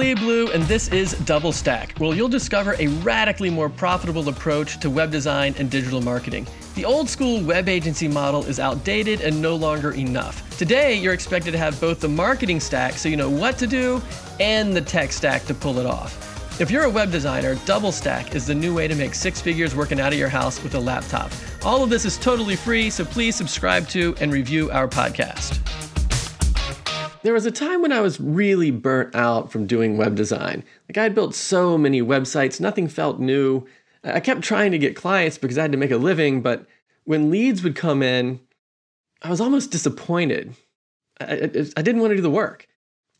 Lee Blue, and this is Double Stack, where you'll discover a radically more profitable approach to web design and digital marketing. The old school web agency model is outdated and no longer enough. Today, you're expected to have both the marketing stack, so you know what to do, and the tech stack to pull it off. If you're a web designer, Double Stack is the new way to make six figures working out of your house with a laptop. All of this is totally free, so please subscribe to and review our podcast. There was a time when I was really burnt out from doing web design. Like I had built so many websites, nothing felt new. I kept trying to get clients because I had to make a living, but when leads would come in, I was almost disappointed. I, I, I didn't want to do the work.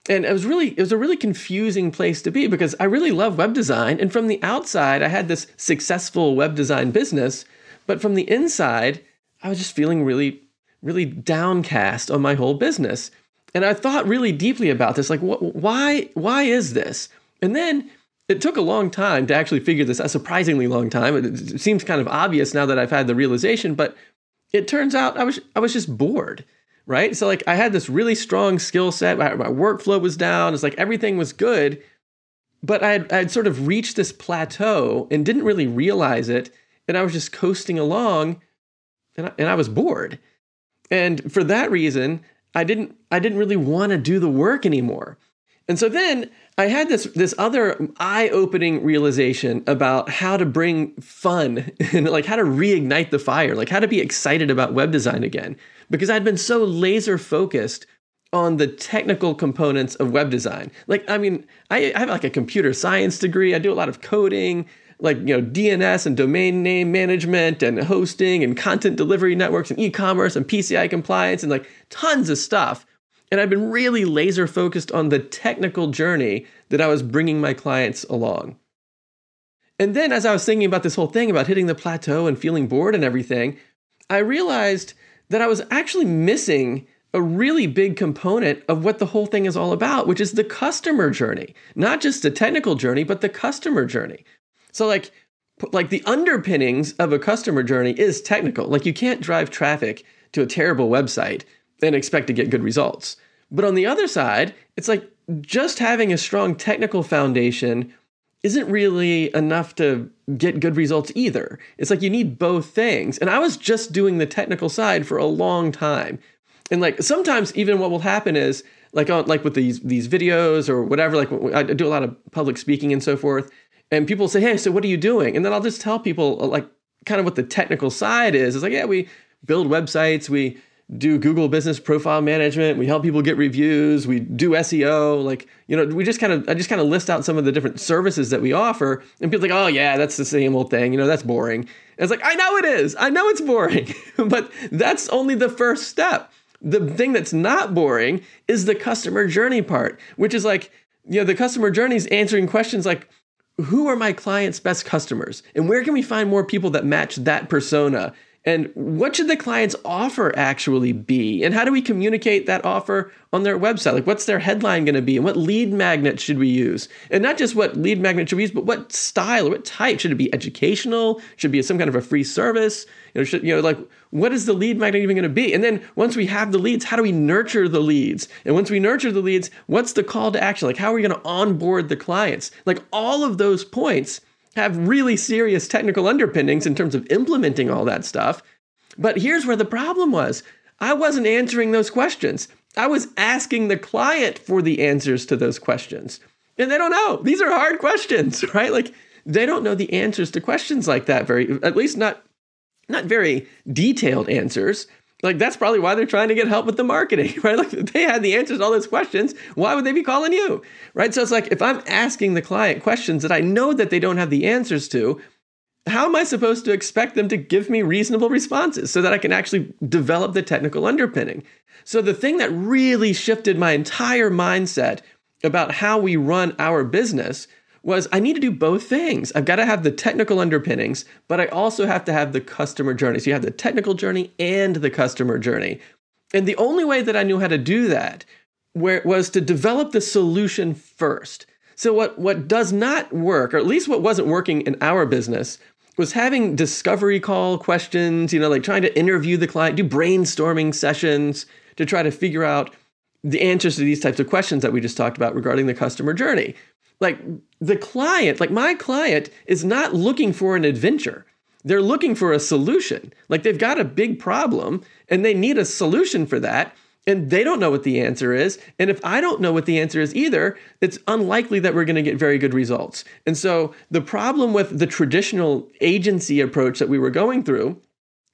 And it was really it was a really confusing place to be because I really love web design and from the outside I had this successful web design business, but from the inside I was just feeling really really downcast on my whole business and I thought really deeply about this like wh- why why is this? And then it took a long time to actually figure this a surprisingly long time. It, it seems kind of obvious now that I've had the realization, but it turns out I was I was just bored, right? So like I had this really strong skill set. My, my workflow was down. It's like everything was good, but I had, I had sort of reached this plateau and didn't really realize it, and I was just coasting along, and I, and I was bored. And for that reason, I didn't I didn't really want to do the work anymore. And so then I had this this other eye-opening realization about how to bring fun and like how to reignite the fire, like how to be excited about web design again. Because I'd been so laser focused on the technical components of web design. Like, I mean, I, I have like a computer science degree. I do a lot of coding like you know DNS and domain name management and hosting and content delivery networks and e-commerce and PCI compliance and like tons of stuff. And I've been really laser focused on the technical journey that I was bringing my clients along. And then as I was thinking about this whole thing about hitting the plateau and feeling bored and everything, I realized that I was actually missing a really big component of what the whole thing is all about, which is the customer journey. Not just the technical journey, but the customer journey. So like like the underpinnings of a customer journey is technical. Like you can't drive traffic to a terrible website and expect to get good results. But on the other side, it's like just having a strong technical foundation isn't really enough to get good results either. It's like you need both things. And I was just doing the technical side for a long time. And like sometimes even what will happen is like on like with these these videos or whatever like I do a lot of public speaking and so forth and people say, "Hey, so what are you doing?" And then I'll just tell people uh, like kind of what the technical side is. It's like, yeah, we build websites, we do Google Business Profile Management, we help people get reviews, we do SEO. Like, you know, we just kind of I just kind of list out some of the different services that we offer, and people like, "Oh yeah, that's the same old thing. You know, that's boring." And it's like, I know it is. I know it's boring, but that's only the first step. The thing that's not boring is the customer journey part, which is like, you know, the customer journey is answering questions like who are my clients' best customers? And where can we find more people that match that persona? And what should the client's offer actually be? And how do we communicate that offer on their website? Like, what's their headline going to be? And what lead magnet should we use? And not just what lead magnet should we use, but what style or what type? Should it be educational? Should it be some kind of a free service? You know, should, you know, like, what is the lead magnet even going to be? And then once we have the leads, how do we nurture the leads? And once we nurture the leads, what's the call to action? Like, how are we going to onboard the clients? Like, all of those points have really serious technical underpinnings in terms of implementing all that stuff. But here's where the problem was I wasn't answering those questions. I was asking the client for the answers to those questions. And they don't know. These are hard questions, right? Like they don't know the answers to questions like that very at least not not very detailed answers. Like that's probably why they're trying to get help with the marketing, right? Like they had the answers to all those questions. Why would they be calling you? Right? So it's like if I'm asking the client questions that I know that they don't have the answers to, how am I supposed to expect them to give me reasonable responses so that I can actually develop the technical underpinning? So the thing that really shifted my entire mindset about how we run our business was I need to do both things. I've got to have the technical underpinnings, but I also have to have the customer journey. So you have the technical journey and the customer journey. And the only way that I knew how to do that was to develop the solution first. So what, what does not work, or at least what wasn't working in our business, was having discovery call questions, you know, like trying to interview the client, do brainstorming sessions to try to figure out the answers to these types of questions that we just talked about regarding the customer journey. Like the client, like my client is not looking for an adventure. They're looking for a solution. Like they've got a big problem and they need a solution for that. And they don't know what the answer is. And if I don't know what the answer is either, it's unlikely that we're going to get very good results. And so the problem with the traditional agency approach that we were going through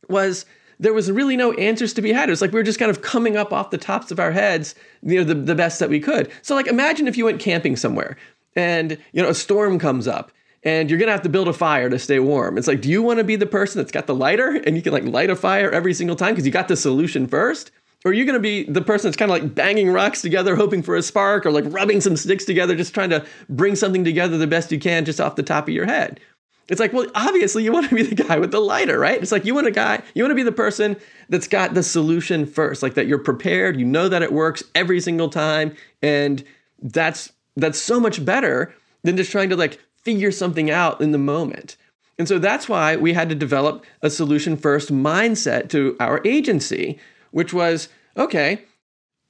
was there was really no answers to be had. It was like we were just kind of coming up off the tops of our heads, you know, the, the best that we could. So like imagine if you went camping somewhere and, you know, a storm comes up and you're gonna have to build a fire to stay warm. It's like, do you want to be the person that's got the lighter and you can like light a fire every single time because you got the solution first? Or are you gonna be the person that's kind of like banging rocks together, hoping for a spark, or like rubbing some sticks together, just trying to bring something together the best you can just off the top of your head? It's like, well, obviously you want to be the guy with the lighter, right? It's like you want a guy, you want to be the person that's got the solution first, like that you're prepared, you know that it works every single time, and that's that's so much better than just trying to like figure something out in the moment. And so that's why we had to develop a solution first mindset to our agency, which was okay,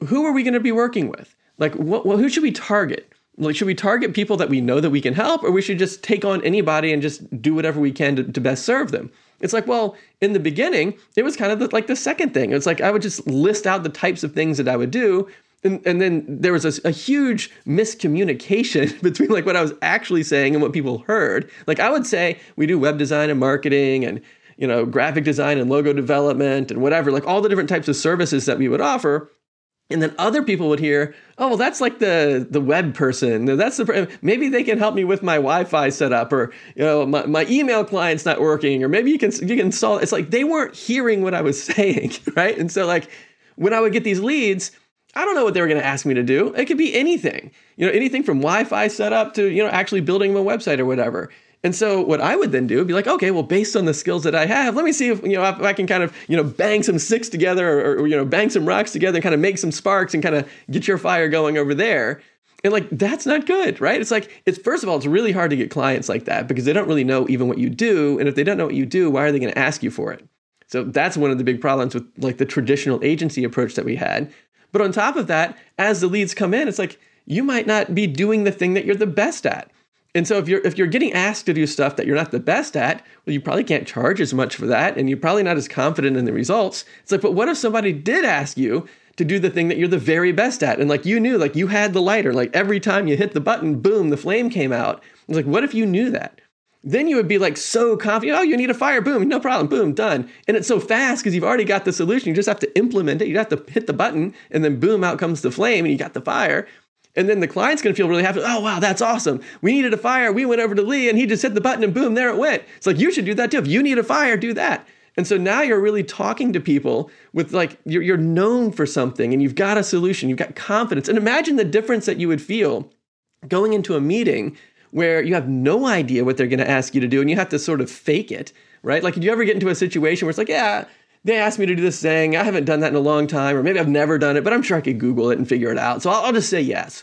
who are we going to be working with? Like, what, well, who should we target? Like, should we target people that we know that we can help, or we should just take on anybody and just do whatever we can to, to best serve them? It's like, well, in the beginning, it was kind of the, like the second thing. It's like I would just list out the types of things that I would do, and, and then there was a, a, huge miscommunication between like what I was actually saying and what people heard. Like I would say we do web design and marketing and you know graphic design and logo development and whatever, like all the different types of services that we would offer. And then other people would hear, oh, well, that's like the the web person. That's the maybe they can help me with my Wi-Fi setup, or you know, my, my email client's not working, or maybe you can you can solve. It's like they weren't hearing what I was saying, right? And so like when I would get these leads, I don't know what they were going to ask me to do. It could be anything, you know, anything from Wi-Fi setup to you know actually building a website or whatever. And so what I would then do would be like, okay, well, based on the skills that I have, let me see if you know if I can kind of you know bang some sticks together or, or you know bang some rocks together and kind of make some sparks and kind of get your fire going over there. And like that's not good, right? It's like it's first of all, it's really hard to get clients like that because they don't really know even what you do, and if they don't know what you do, why are they going to ask you for it? So that's one of the big problems with like the traditional agency approach that we had but on top of that, as the leads come in, it's like you might not be doing the thing that you're the best at. And so if you're if you're getting asked to do stuff that you're not the best at, well, you probably can't charge as much for that, and you're probably not as confident in the results. It's like, but what if somebody did ask you to do the thing that you're the very best at, and like you knew, like you had the lighter, like every time you hit the button, boom, the flame came out. It's like, what if you knew that? Then you would be like so confident. Oh, you need a fire. Boom, no problem. Boom, done. And it's so fast because you've already got the solution. You just have to implement it. You have to hit the button, and then boom, out comes the flame, and you got the fire. And then the client's going to feel really happy. Oh, wow, that's awesome. We needed a fire. We went over to Lee, and he just hit the button, and boom, there it went. It's like you should do that too. If you need a fire, do that. And so now you're really talking to people with like you're, you're known for something, and you've got a solution. You've got confidence. And imagine the difference that you would feel going into a meeting where you have no idea what they're going to ask you to do and you have to sort of fake it, right? Like, did you ever get into a situation where it's like, yeah, they asked me to do this thing. I haven't done that in a long time, or maybe I've never done it, but I'm sure I could Google it and figure it out. So I'll, I'll just say yes.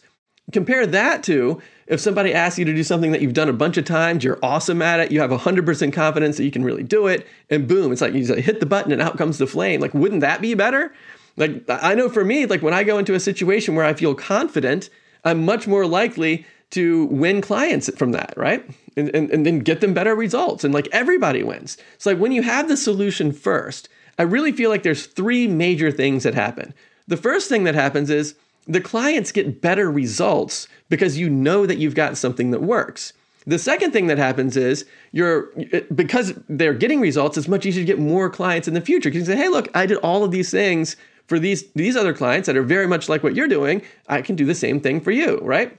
Compare that to if somebody asks you to do something that you've done a bunch of times, you're awesome at it, you have 100% confidence that you can really do it, and boom, it's like you hit the button and out comes the flame. Like, wouldn't that be better? Like, I know for me, like when I go into a situation where I feel confident, I'm much more likely to win clients from that, right? And, and, and then get them better results. And like everybody wins. So like when you have the solution first, I really feel like there's three major things that happen. The first thing that happens is the clients get better results because you know that you've got something that works. The second thing that happens is you're because they're getting results, it's much easier to get more clients in the future. Because you say, hey, look, I did all of these things for these these other clients that are very much like what you're doing. I can do the same thing for you, right?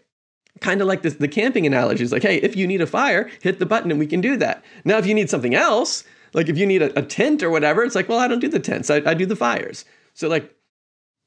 Kind of like this, the camping analogy is like, hey, if you need a fire, hit the button and we can do that. Now, if you need something else, like if you need a, a tent or whatever, it's like, well, I don't do the tents, I, I do the fires. So, like,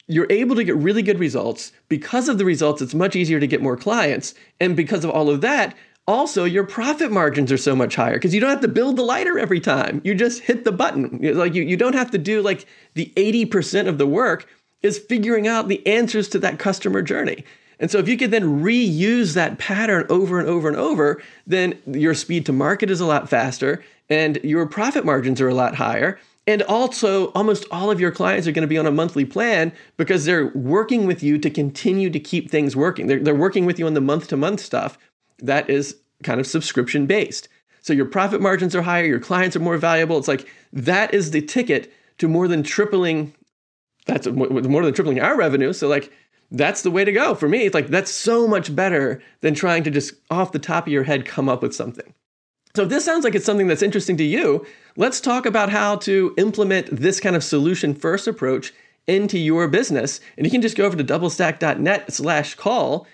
you're able to get really good results. Because of the results, it's much easier to get more clients. And because of all of that, also your profit margins are so much higher because you don't have to build the lighter every time. You just hit the button. Like you, you don't have to do like the 80% of the work is figuring out the answers to that customer journey. And so if you could then reuse that pattern over and over and over, then your speed to market is a lot faster and your profit margins are a lot higher. And also, almost all of your clients are going to be on a monthly plan because they're working with you to continue to keep things working. They're, they're working with you on the month to month stuff that is kind of subscription based. So your profit margins are higher, your clients are more valuable. It's like that is the ticket to more than tripling. That's more than tripling our revenue. So, like, that's the way to go for me. It's like that's so much better than trying to just off the top of your head come up with something. So, if this sounds like it's something that's interesting to you, let's talk about how to implement this kind of solution first approach into your business. And you can just go over to doublestack.net slash call,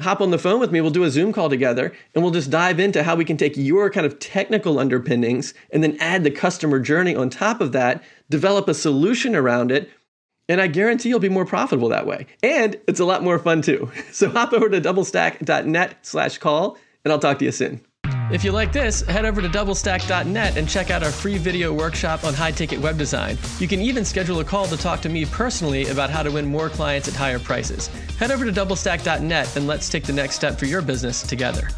hop on the phone with me. We'll do a Zoom call together and we'll just dive into how we can take your kind of technical underpinnings and then add the customer journey on top of that, develop a solution around it. And I guarantee you'll be more profitable that way. And it's a lot more fun too. So hop over to doublestack.net slash call and I'll talk to you soon. If you like this, head over to doublestack.net and check out our free video workshop on high ticket web design. You can even schedule a call to talk to me personally about how to win more clients at higher prices. Head over to doublestack.net and let's take the next step for your business together.